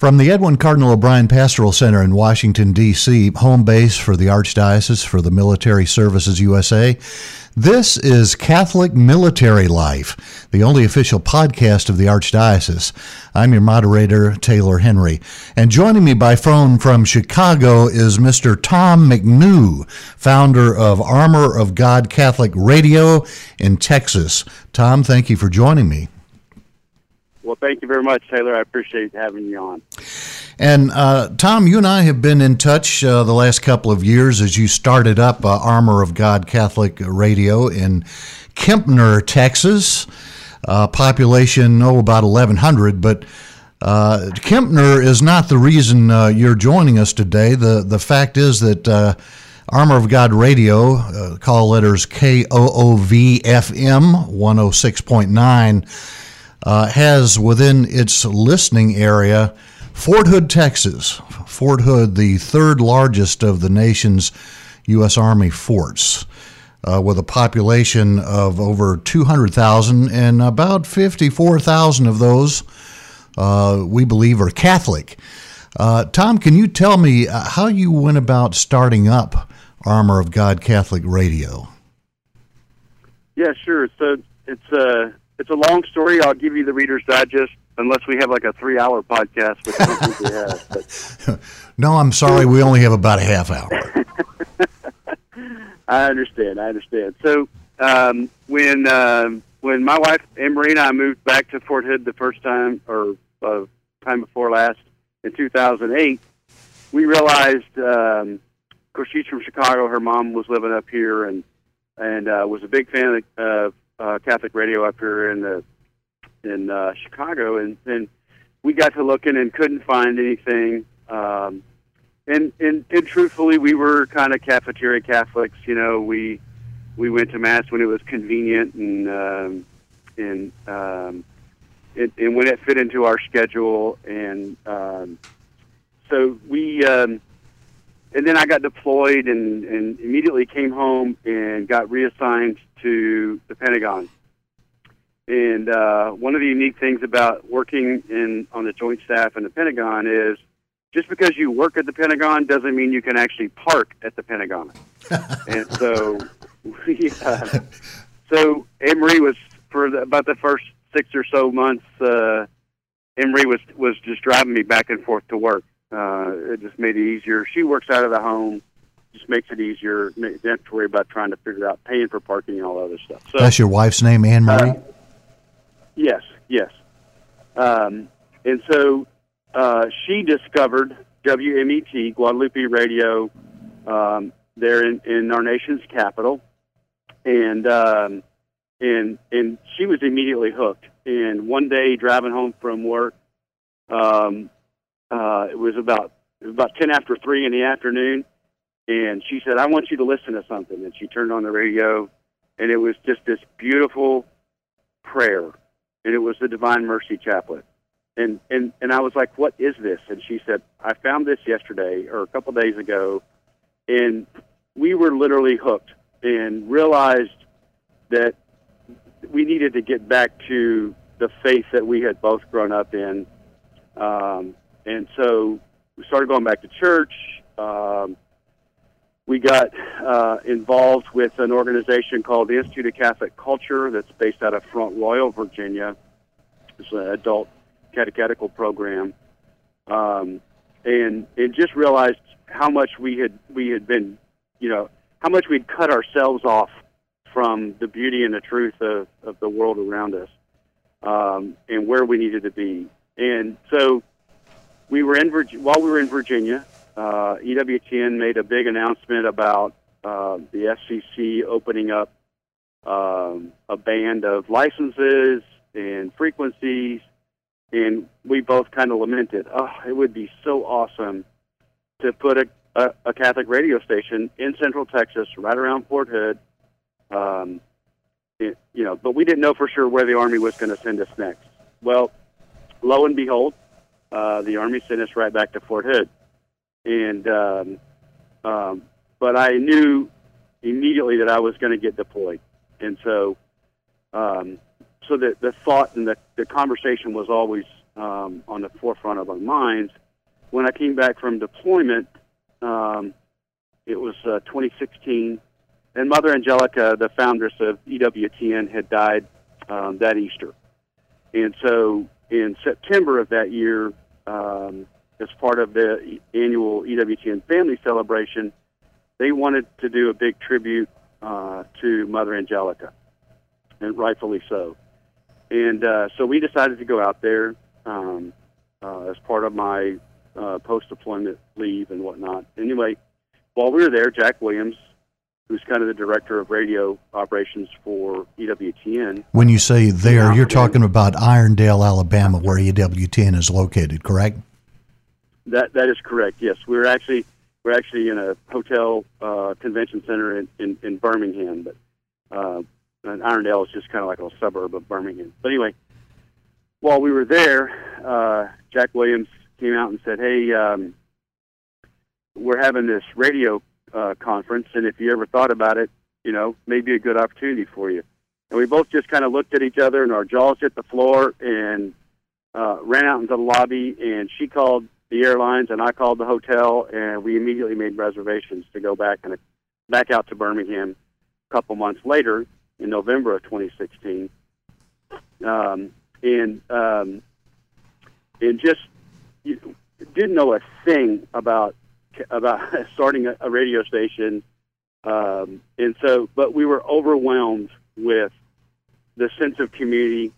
From the Edwin Cardinal O'Brien Pastoral Center in Washington, D.C., home base for the Archdiocese for the Military Services USA, this is Catholic Military Life, the only official podcast of the Archdiocese. I'm your moderator, Taylor Henry. And joining me by phone from Chicago is Mr. Tom McNew, founder of Armor of God Catholic Radio in Texas. Tom, thank you for joining me. Well, thank you very much, Taylor. I appreciate having you on. And uh, Tom, you and I have been in touch uh, the last couple of years as you started up uh, Armor of God Catholic Radio in Kempner, Texas. Uh, population, oh, about 1,100, but uh, Kempner is not the reason uh, you're joining us today. The, the fact is that Armor of God Radio, call letters K O O V F M 106.9 uh, has within its listening area Fort Hood, Texas. Fort Hood, the third largest of the nation's U.S. Army forts, uh, with a population of over 200,000, and about 54,000 of those uh, we believe are Catholic. Uh, Tom, can you tell me uh, how you went about starting up Armor of God Catholic Radio? Yeah, sure. So it's uh, it's a long story. I'll give you the Reader's Digest, unless we have like a three-hour podcast, which I don't think we have. But. no, I'm sorry. We only have about a half hour. I understand. I understand. So um, when um, when my wife Anne Marie and I moved back to Fort Hood the first time, or uh, time before last, in 2008, we realized. Um, of course, she's from Chicago. Her mom was living up here, and and uh, was a big fan of uh, Catholic radio up here in the in uh, Chicago, and then we got to looking and couldn't find anything. Um, and, and and truthfully, we were kind of cafeteria Catholics. You know, we we went to mass when it was convenient, and um, and um, it, and when it fit into our schedule, and um, so we. Um, and then I got deployed and, and immediately came home and got reassigned to the Pentagon. And uh, one of the unique things about working in on the Joint Staff in the Pentagon is just because you work at the Pentagon doesn't mean you can actually park at the Pentagon. and so, yeah, so Anne Marie was for the, about the first six or so months. Uh, Anne Marie was was just driving me back and forth to work. Uh, it just made it easier. She works out of the home just makes it easier. Don't have to worry about trying to figure out paying for parking and all other stuff. So, That's your wife's name, Anne Marie. Uh, yes, yes. Um, and so uh, she discovered WMET Guadalupe Radio um, there in, in our nation's capital, and um, and and she was immediately hooked. And one day, driving home from work, um, uh, it was about it was about ten after three in the afternoon and she said, "I want you to listen to something." And she turned on the radio, and it was just this beautiful prayer, and it was the Divine Mercy Chaplet. And and and I was like, "What is this?" And she said, "I found this yesterday or a couple days ago, and we were literally hooked and realized that we needed to get back to the faith that we had both grown up in." Um, and so we started going back to church. Um, we got uh, involved with an organization called the Institute of Catholic Culture that's based out of Front Royal, Virginia. It's an adult catechetical program, um, and and just realized how much we had we had been, you know, how much we'd cut ourselves off from the beauty and the truth of, of the world around us, um, and where we needed to be. And so we were in Virginia while we were in Virginia uh, EWTN made a big announcement about uh, the FCC opening up um, a band of licenses and frequencies, and we both kind of lamented, oh, it would be so awesome to put a, a, a Catholic radio station in Central Texas, right around Fort Hood. Um, it, you know, but we didn't know for sure where the Army was going to send us next. Well, lo and behold, uh, the Army sent us right back to Fort Hood and um, um, but I knew immediately that I was going to get deployed, and so um, so the the thought and the, the conversation was always um, on the forefront of our minds. When I came back from deployment, um, it was uh, 2016, and Mother Angelica, the foundress of EWTN, had died um, that Easter. And so in September of that year, um, as part of the annual EWTN family celebration, they wanted to do a big tribute uh, to Mother Angelica, and rightfully so. And uh, so we decided to go out there um, uh, as part of my uh, post-deployment leave and whatnot. Anyway, while we were there, Jack Williams, who's kind of the director of radio operations for EWTN. When you say there, you're talking about Irondale, Alabama, where EWTN is located, correct? That that is correct. Yes, we're actually we're actually in a hotel uh, convention center in, in, in Birmingham, but uh, Irondale is just kind of like a suburb of Birmingham. But anyway, while we were there, uh, Jack Williams came out and said, "Hey, um, we're having this radio uh, conference, and if you ever thought about it, you know, maybe a good opportunity for you." And we both just kind of looked at each other, and our jaws hit the floor, and uh, ran out into the lobby. And she called the airlines, and I called the hotel, and we immediately made reservations to go back and back out to Birmingham. A couple months later, in November of 2016, um, and um, and just you, didn't know a thing about about starting a, a radio station, um, and so but we were overwhelmed with the sense of community.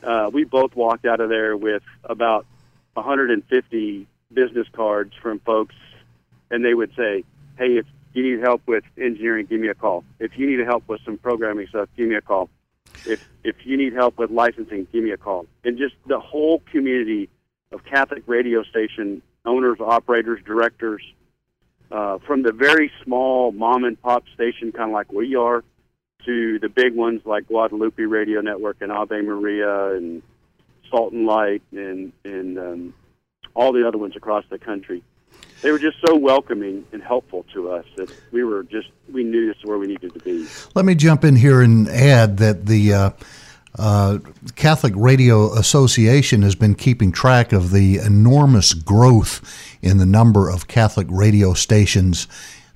Uh, we both walked out of there with about 150 business cards from folks, and they would say, "Hey, if you need help with engineering, give me a call. If you need help with some programming stuff, give me a call. If if you need help with licensing, give me a call." And just the whole community of Catholic radio station owners, operators, directors, uh, from the very small mom and pop station, kind of like we are, to the big ones like Guadalupe Radio Network and Ave Maria and Salt and Light and and um, all the other ones across the country. They were just so welcoming and helpful to us that we were just we knew this is where we needed to be. Let me jump in here and add that the uh, uh, Catholic Radio Association has been keeping track of the enormous growth in the number of Catholic radio stations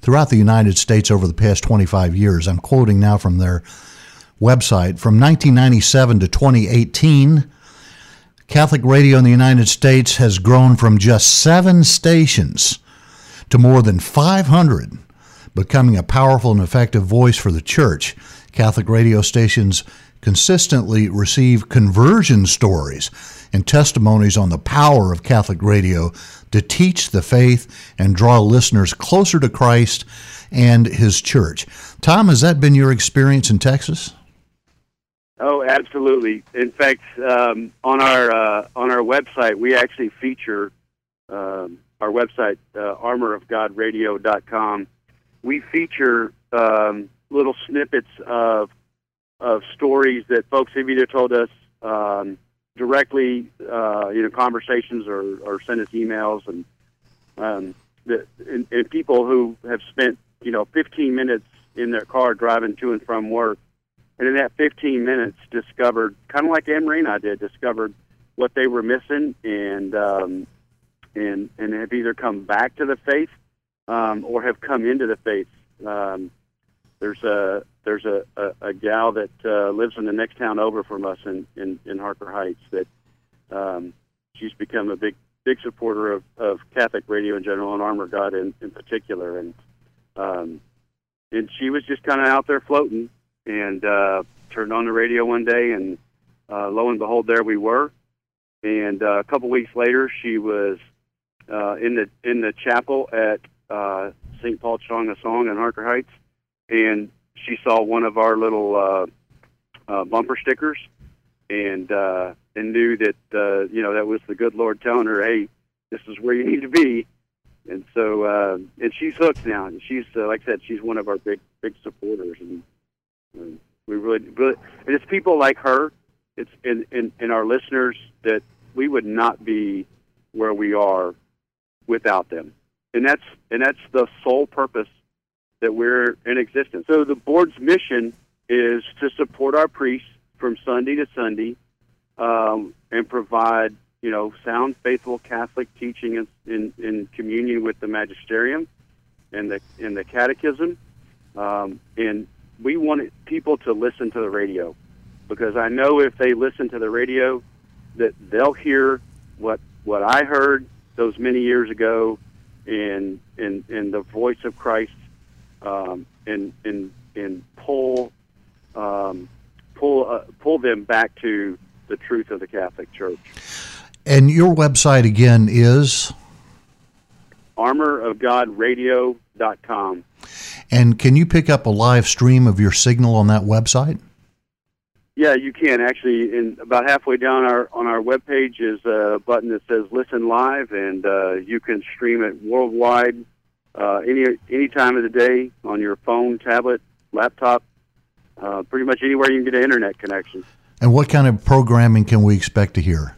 throughout the United States over the past 25 years. I'm quoting now from their website. From 1997 to 2018, Catholic radio in the United States has grown from just seven stations to more than 500, becoming a powerful and effective voice for the church. Catholic radio stations consistently receive conversion stories and testimonies on the power of Catholic radio to teach the faith and draw listeners closer to Christ and his church. Tom, has that been your experience in Texas? Oh, absolutely. In fact, um, on our uh, on our website, we actually feature um, our website, uh, armorofgodradio.com. We feature um, little snippets of of stories that folks have either told us um, directly, uh, you know, conversations or, or sent us emails, and, um, the, and, and people who have spent you know 15 minutes in their car driving to and from work and in that 15 minutes discovered kind of like Anne Marie and I did discovered what they were missing and um, and and have either come back to the faith um, or have come into the faith. Um, there's a there's a, a, a gal that uh, lives in the next town over from us in, in, in Harker Heights that um, she's become a big big supporter of, of Catholic radio in general and Armor God in, in particular and um, and she was just kind of out there floating and uh, turned on the radio one day, and uh, lo and behold, there we were. And uh, a couple weeks later, she was uh, in the in the chapel at uh, St. Paul Chong Hasang in Harker Heights, and she saw one of our little uh, uh, bumper stickers, and uh, and knew that uh, you know that was the good Lord telling her, "Hey, this is where you need to be." And so, uh, and she's hooked now. And she's uh, like I said, she's one of our big big supporters, and we really, really, and it's people like her, it's in, in, in our listeners that we would not be where we are without them. And that's and that's the sole purpose that we're in existence. So the board's mission is to support our priests from Sunday to Sunday um, and provide you know, sound, faithful Catholic teaching in, in, in communion with the magisterium and the in the catechism. Um, and we wanted people to listen to the radio because I know if they listen to the radio, that they'll hear what what I heard those many years ago in in in the voice of Christ, um, and and and pull um, pull uh, pull them back to the truth of the Catholic Church. And your website again is armorofgodradio.com. And can you pick up a live stream of your signal on that website? Yeah, you can actually. In about halfway down our on our webpage is a button that says "Listen Live," and uh, you can stream it worldwide, uh, any any time of the day on your phone, tablet, laptop, uh, pretty much anywhere you can get an internet connection. And what kind of programming can we expect to hear?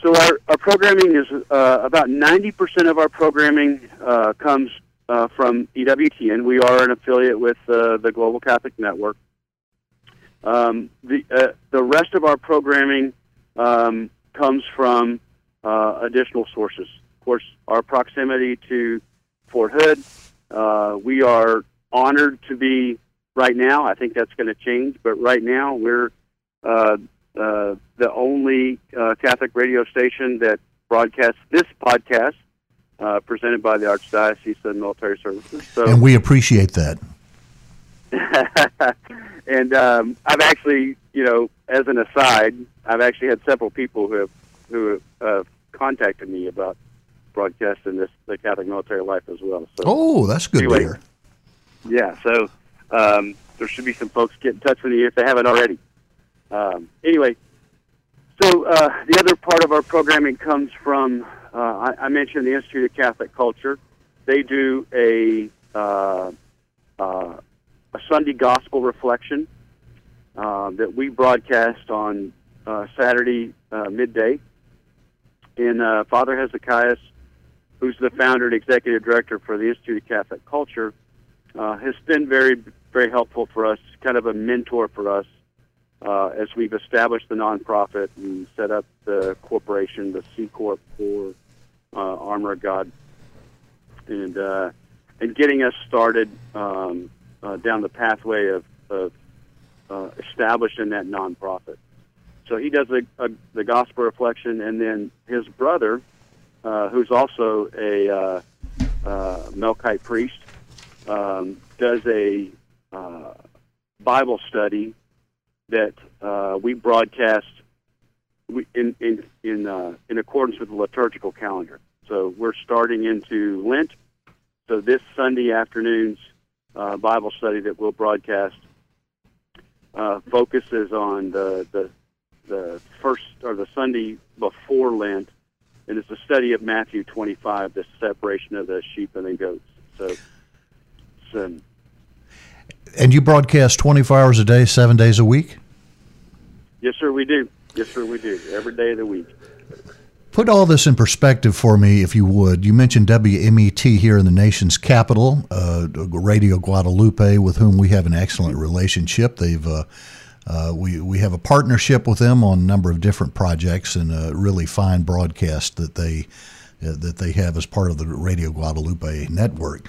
So our, our programming is uh, about 90% of our programming uh, comes uh, from EWTN. We are an affiliate with uh, the Global Catholic Network. Um, the uh, the rest of our programming um, comes from uh, additional sources. Of course, our proximity to Fort Hood. Uh, we are honored to be right now. I think that's going to change, but right now we're uh, the only Catholic radio station that broadcasts this podcast uh, presented by the Archdiocese of Military Services. So, and we appreciate that. and um, I've actually, you know, as an aside, I've actually had several people who have who have uh, contacted me about broadcasting this the Catholic military life as well. So, oh, that's good anyway, to hear. Yeah, so um, there should be some folks get in touch with you if they haven't already. Um, anyway, so uh, the other part of our programming comes from uh, I, I, mentioned the Institute of Catholic Culture. They do a uh, uh a Sunday Gospel reflection uh, that we broadcast on uh, Saturday midday. And Father Hezekiah, who's the founder and executive director for the Institute of Catholic Culture, has been very very helpful for us, kind of a mentor for us uh, as we've established the nonprofit and set up the corporation, the C Corp for uh, Armor of God, and uh, and getting us started um, uh, down the pathway of, of uh, establishing that nonprofit. So he does the, a, the gospel reflection, and then his brother, uh, who's also a uh, uh, Melkite priest, um, does a uh, Bible study that uh, we broadcast in in in uh, in accordance with the liturgical calendar. So we're starting into Lent. So this Sunday afternoon's uh, Bible study that we'll broadcast uh, focuses on the, the the first or the Sunday before Lent, and it's a study of Matthew 25, the separation of the sheep and the goats. So, so and you broadcast 24 hours a day, seven days a week? Yes, sir, we do. Yes, sir, we do. Every day of the week. Put all this in perspective for me, if you would. You mentioned WMET here in the nation's capital, uh, Radio Guadalupe, with whom we have an excellent relationship. They've uh, uh, we we have a partnership with them on a number of different projects and a really fine broadcast that they uh, that they have as part of the Radio Guadalupe network.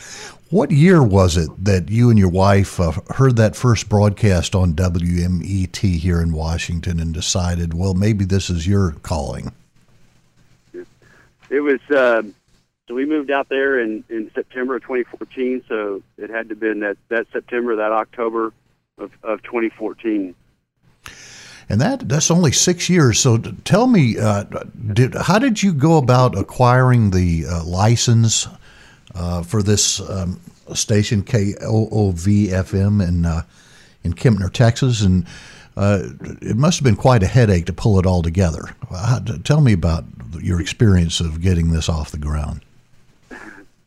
What year was it that you and your wife uh, heard that first broadcast on WMET here in Washington and decided, well, maybe this is your calling? It was. Uh, so we moved out there in, in September of 2014. So it had to have been that, that September, that October of, of 2014 and that that's only six years. So tell me, uh, did, how did you go about acquiring the uh, license uh, for this um, station KOOV FM in uh, in Kempner, Texas, and uh, it must have been quite a headache to pull it all together. Tell me about your experience of getting this off the ground.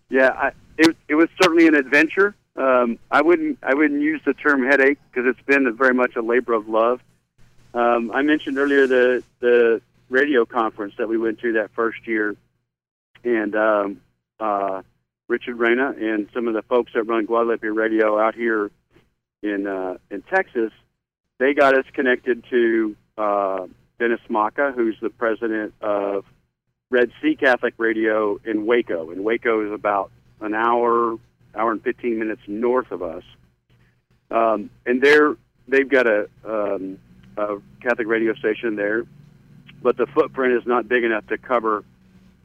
Yeah, I, it it was certainly an adventure. Um, I wouldn't I wouldn't use the term headache because it's been very much a labor of love. Um, I mentioned earlier the the radio conference that we went to that first year, and um, uh, Richard Reyna and some of the folks that run Guadalupe Radio out here in uh, in Texas, they got us connected to uh, Dennis Maka, who's the president of Red Sea Catholic Radio in Waco. And Waco is about an hour, hour and 15 minutes north of us. Um, and they're, they've got a, um, a Catholic radio station there, but the footprint is not big enough to cover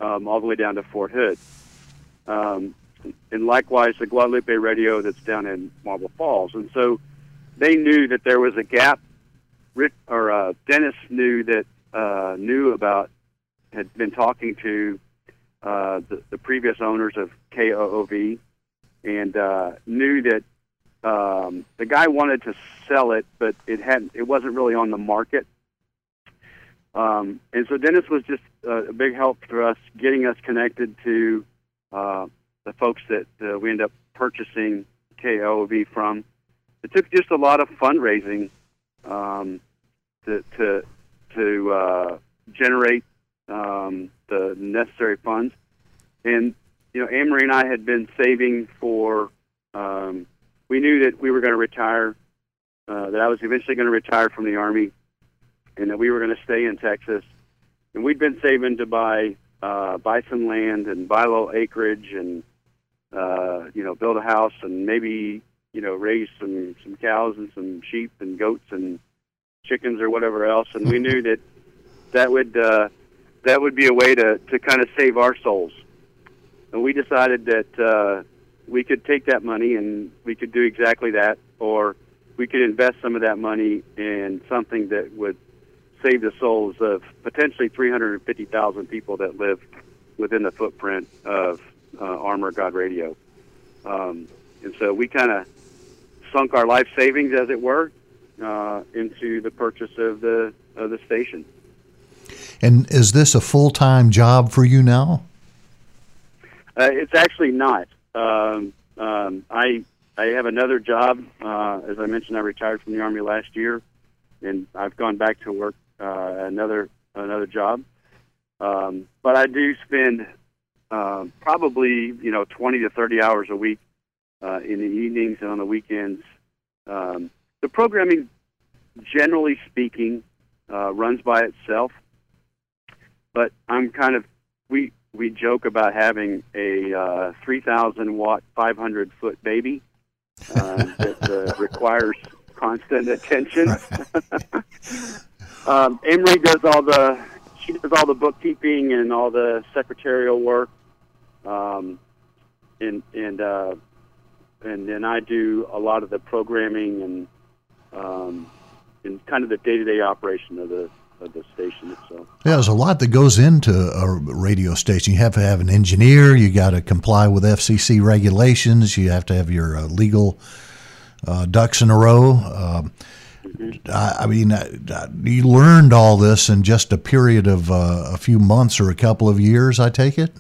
um, all the way down to Fort Hood. Um, and likewise, the Guadalupe radio that's down in Marble Falls. And so they knew that there was a gap. Rick, or uh, Dennis knew that uh, knew about had been talking to uh, the, the previous owners of KOOV and uh, knew that um, the guy wanted to sell it, but it had it wasn't really on the market. Um, and so Dennis was just uh, a big help for us, getting us connected to uh, the folks that uh, we end up purchasing KOOV from. It took just a lot of fundraising um, to to to uh, generate um, the necessary funds. And you know, Anne Marie and I had been saving for. Um, we knew that we were going to retire. Uh, that I was eventually going to retire from the army, and that we were going to stay in Texas. And we'd been saving to buy uh, buy some land and buy a little acreage and uh, you know build a house and maybe you know raise some some cows and some sheep and goats and chickens or whatever else. And we knew that that would uh, that would be a way to to kind of save our souls. And we decided that uh, we could take that money and we could do exactly that, or we could invest some of that money in something that would save the souls of potentially 350,000 people that live within the footprint of uh, Armor God Radio. Um, and so we kind of sunk our life savings, as it were, uh, into the purchase of the of the station. And is this a full time job for you now? Uh, it's actually not. Um, um, I I have another job. Uh, as I mentioned, I retired from the army last year, and I've gone back to work uh, another another job. Um, but I do spend uh, probably you know 20 to 30 hours a week uh, in the evenings and on the weekends. Um, the programming, generally speaking, uh, runs by itself. But I'm kind of we we joke about having a uh, 3,000 watt, 500 foot baby uh, that uh, requires constant attention. um, Anne Marie does all the she does all the bookkeeping and all the secretarial work, um, and and uh, and then I do a lot of the programming and um, and kind of the day to day operation of the of the station itself. Yeah, there's a lot that goes into a radio station. You have to have an engineer. You got to comply with FCC regulations. You have to have your uh, legal uh, ducks in a row. Um, mm-hmm. I, I, mean, I, I, you learned all this in just a period of uh, a few months or a couple of years. I take it.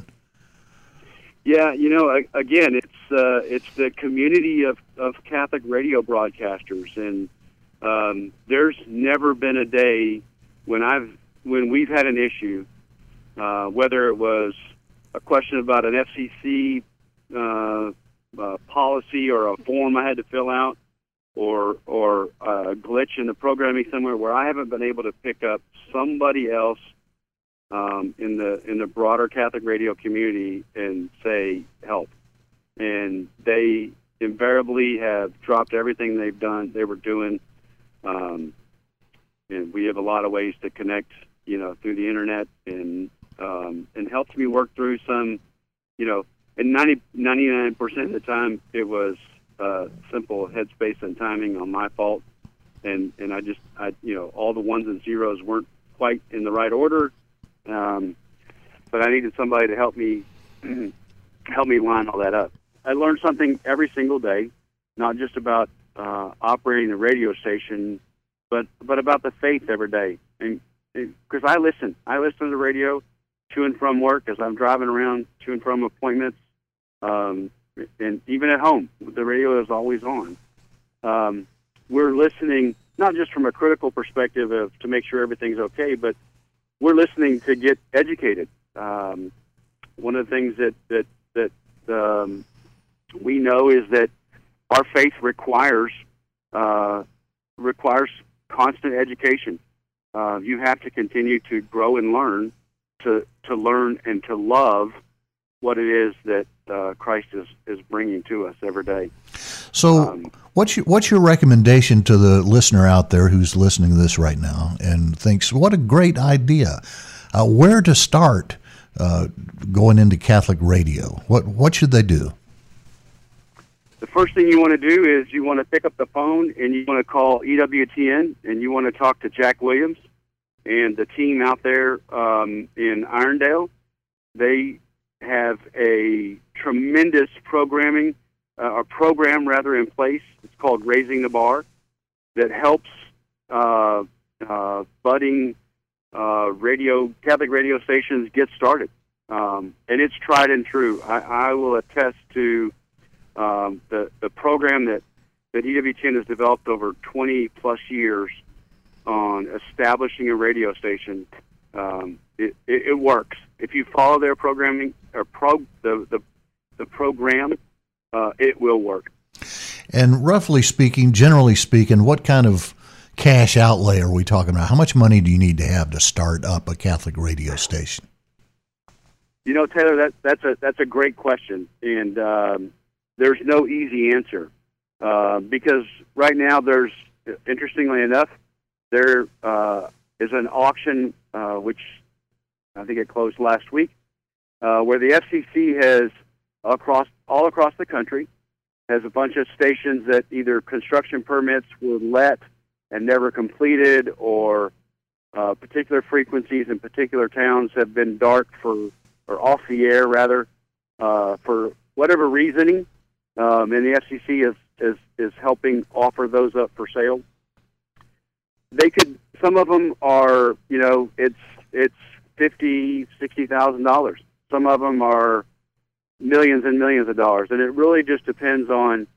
Yeah, you know, again, it's uh, it's the community of, of Catholic radio broadcasters, and um, there's never been a day when I've when we've had an issue, uh, whether it was a question about an FCC uh, uh, policy or a form I had to fill out, or or a glitch in the programming somewhere where I haven't been able to pick up somebody else um, in the in the broader Catholic radio community and say help, and they invariably have dropped everything they've done they were doing. Um, and we have a lot of ways to connect, you know, through the internet, and um, and helped me work through some, you know, and 90, 99 percent of the time it was uh, simple headspace and timing on my fault, and and I just I you know all the ones and zeros weren't quite in the right order, um, but I needed somebody to help me help me line all that up. I learned something every single day, not just about uh, operating the radio station but but about the faith every day. And because I listen, I listen to the radio to and from work as I'm driving around to and from appointments, um, and even at home, the radio is always on. Um, we're listening not just from a critical perspective of to make sure everything's okay, but we're listening to get educated. Um, one of the things that that that um, we know is that our faith requires uh, requires constant education. uh, you have to continue to grow and learn to to learn and to love what it is that uh, Christ is, is bringing to us every day. So, um, what's your, what's your recommendation to the listener out there who's listening to this right now and thinks, "What a great idea! Uh, where to start uh, going into Catholic radio? What what should they do?" The first thing you want to do is you want to pick up the phone and you want to call EWTN and you want to talk to Jack Williams and the team out there um, in Irondale. They have a tremendous programming, uh, a program rather in place. It's called Raising the Bar, that helps uh, uh, budding uh, radio Catholic radio stations get started, um, and it's tried and true. I, I will attest to um, the the program that that EWTN has developed over 20 plus years on establishing a radio station. Um, it, it, it works if you follow their programming or pro the the, the program, uh, it will work. And roughly speaking, generally speaking, what kind of cash outlay are we talking about? How much money do you need to have to start up a Catholic radio station? You know, Taylor, that that's a that's a great question, and um, there's no easy answer uh, because right now there's, interestingly enough, there uh, is an auction uh, which I think it closed last week, uh, where the FCC has across all across the country has a bunch of stations that either construction permits were let and never completed, or uh, particular frequencies in particular towns have been dark for or off the air rather uh, for whatever reasoning, um, and the FCC is, is is helping offer those up for sale. They could. Some of them are, you know, it's it's fifty, sixty thousand dollars. Some of them are millions and millions of dollars, and it really just depends on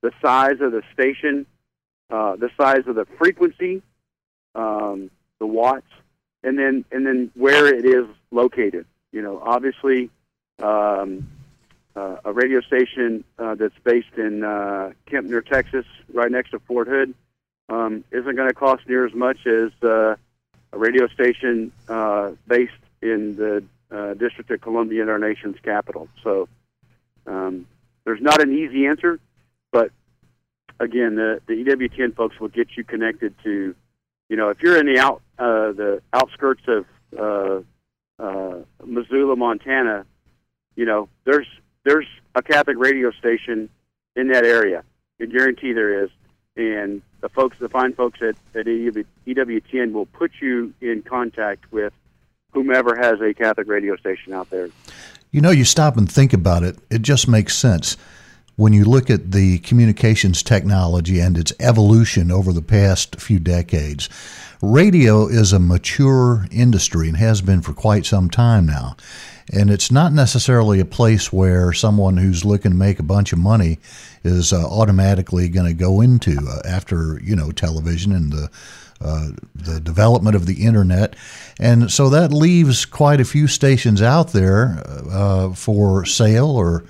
the size of the station, uh, the size of the frequency, um, the watts, and then and then where it is located. You know, obviously, um, uh, a radio station uh, that's based in uh, Kempner, Texas, right next to Fort Hood, um, isn't going to cost near as much as uh, a radio station uh, based in the uh, District of Columbia in our nation's capital. So um, there's not an easy answer, but again, the, the EWTN folks will get you connected to, you know, if you're in the out uh, the outskirts of uh, uh, Missoula, Montana, you know, there's there's a Catholic radio station in that area. I guarantee there is, and the folks, the fine folks at, at EWTN will put you in contact with whomever has a Catholic radio station out there. You know, you stop and think about it, it just makes sense. When you look at the communications technology and its evolution over the past few decades, radio is a mature industry and has been for quite some time now. And it's not necessarily a place where someone who's looking to make a bunch of money is uh, automatically going to go into uh, after you know television and the uh, the development of the internet, and so that leaves quite a few stations out there uh, for sale or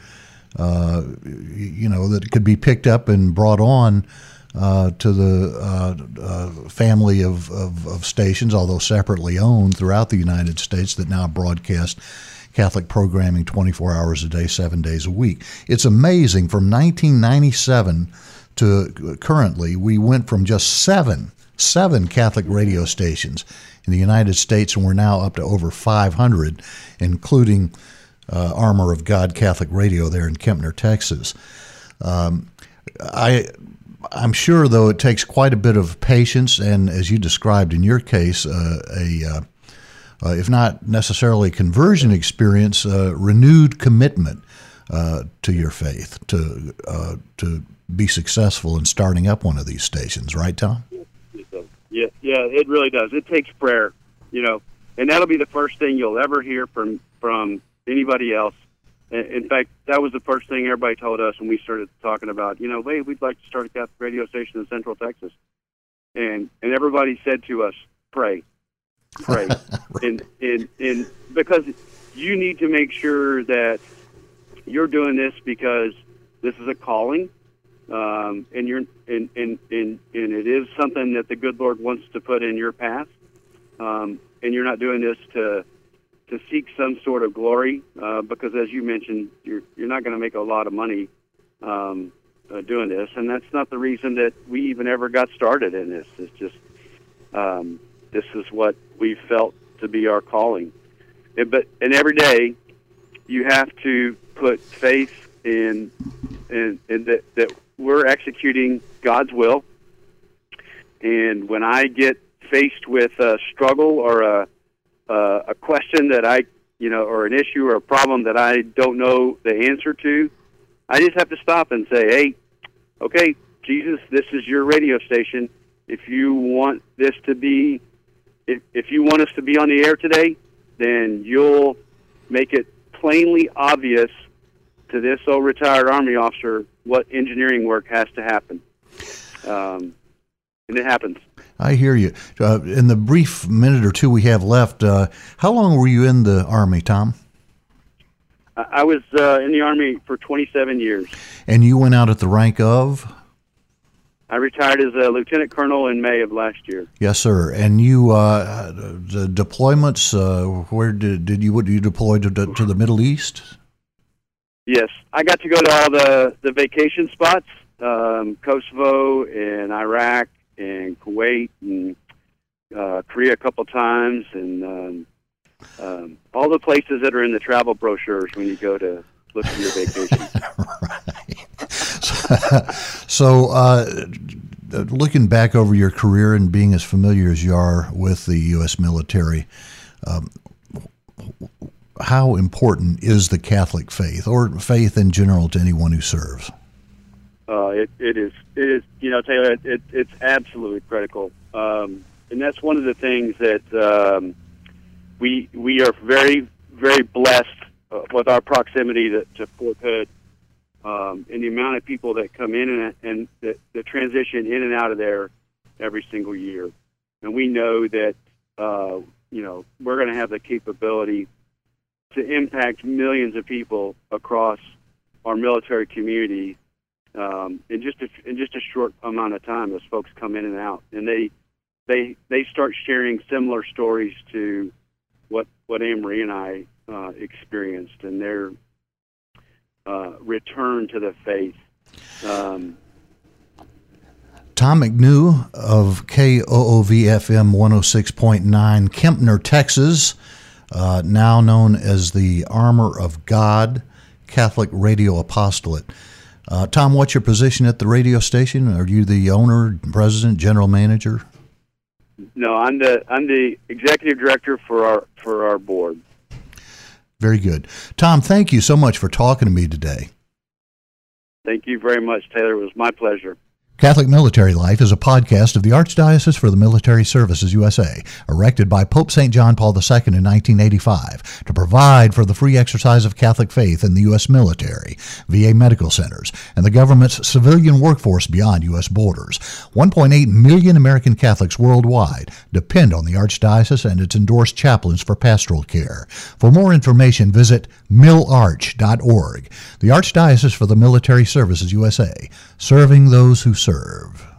uh, you know that could be picked up and brought on. Uh, to the uh, uh, family of, of, of, stations, although separately owned throughout the United States, that now broadcast Catholic programming 24 hours a day, seven days a week. It's amazing. From 1997 to currently, we went from just seven, seven Catholic radio stations in the United States, and we're now up to over 500, including uh, Armor of God Catholic Radio there in Kempner, Texas. Um, I I'm sure, though, it takes quite a bit of patience and, as you described in your case, uh, a uh, uh, if not necessarily conversion experience, uh, renewed commitment uh, to your faith to uh, to be successful in starting up one of these stations, right, Tom? Yeah, yeah, it really does. It takes prayer, you know, and that'll be the first thing you'll ever hear from from anybody else. In fact, that was the first thing everybody told us when we started talking about, you know, hey, we'd like to start a Catholic radio station in Central Texas, and and everybody said to us, pray, pray, right. and, and and because you need to make sure that you're doing this because this is a calling, um, and you're and, and and and it is something that the good Lord wants to put in your path. um, and you're not doing this to to seek some sort of glory, uh, because as you mentioned, you're you're not going to make a lot of money um, uh, doing this, and that's not the reason that we even ever got started in this. It's just um, this is what we felt to be our calling. And, but and every day, you have to put faith in in that that we're executing God's will. And when I get faced with a struggle or a uh, a question that I, you know, or an issue or a problem that I don't know the answer to, I just have to stop and say, "Hey, okay, Jesus, this is your radio station. If you want this to be, if if you want us to be on the air today, then you'll make it plainly obvious to this old retired Army officer what engineering work has to happen." Um, and it happens. I hear you. Uh, in the brief minute or two we have left, uh, how long were you in the Army, Tom? I was uh, in the Army for 27 years. And you went out at the rank of? I retired as a lieutenant colonel in May of last year. Yes, sir. And you, uh, the deployments, uh, where did, did you, you deploy to, to the Middle East? Yes, I got to go to all the, the vacation spots, um, Kosovo and Iraq and Kuwait and uh, Korea a couple times, and um, um, all the places that are in the travel brochures when you go to look for your vacation. so, uh, looking back over your career and being as familiar as you are with the U.S. military, um, how important is the Catholic faith or faith in general to anyone who serves? Uh, it, it is it is you know Taylor it, it it's absolutely critical, um, and that's one of the things that um, we we are very very blessed uh, with our proximity to, to Fort Hood, um, and the amount of people that come in and and transition in and out of there every single year, and we know that uh, you know we're going to have the capability to impact millions of people across our military community um, in just a, in just a short amount of time as folks come in and out, and they they they start sharing similar stories to what what Anne Marie and I uh, experienced and their uh, return to the faith. Um, Tom McNew of KOOV FM 106.9, Kempner, Texas, uh, now known as the Armor of God Catholic Radio Apostolate. Uh, Tom, what's your position at the radio station? Are you the owner, president, general manager? No, I'm the I'm the executive director for our for our board. Very good, Tom. Thank you so much for talking to me today. Thank you very much, Taylor. It was my pleasure. Catholic Military Life is a podcast of the Archdiocese for the Military Services USA, erected by Pope St. John Paul II in 1985 to provide for the free exercise of Catholic faith in the U.S. military, VA medical centers, and the government's civilian workforce beyond U.S. borders. 1.8 million American Catholics worldwide depend on the Archdiocese and its endorsed chaplains for pastoral care. For more information, visit milarch.org. The Archdiocese for the Military Services USA, serving those who serve serve.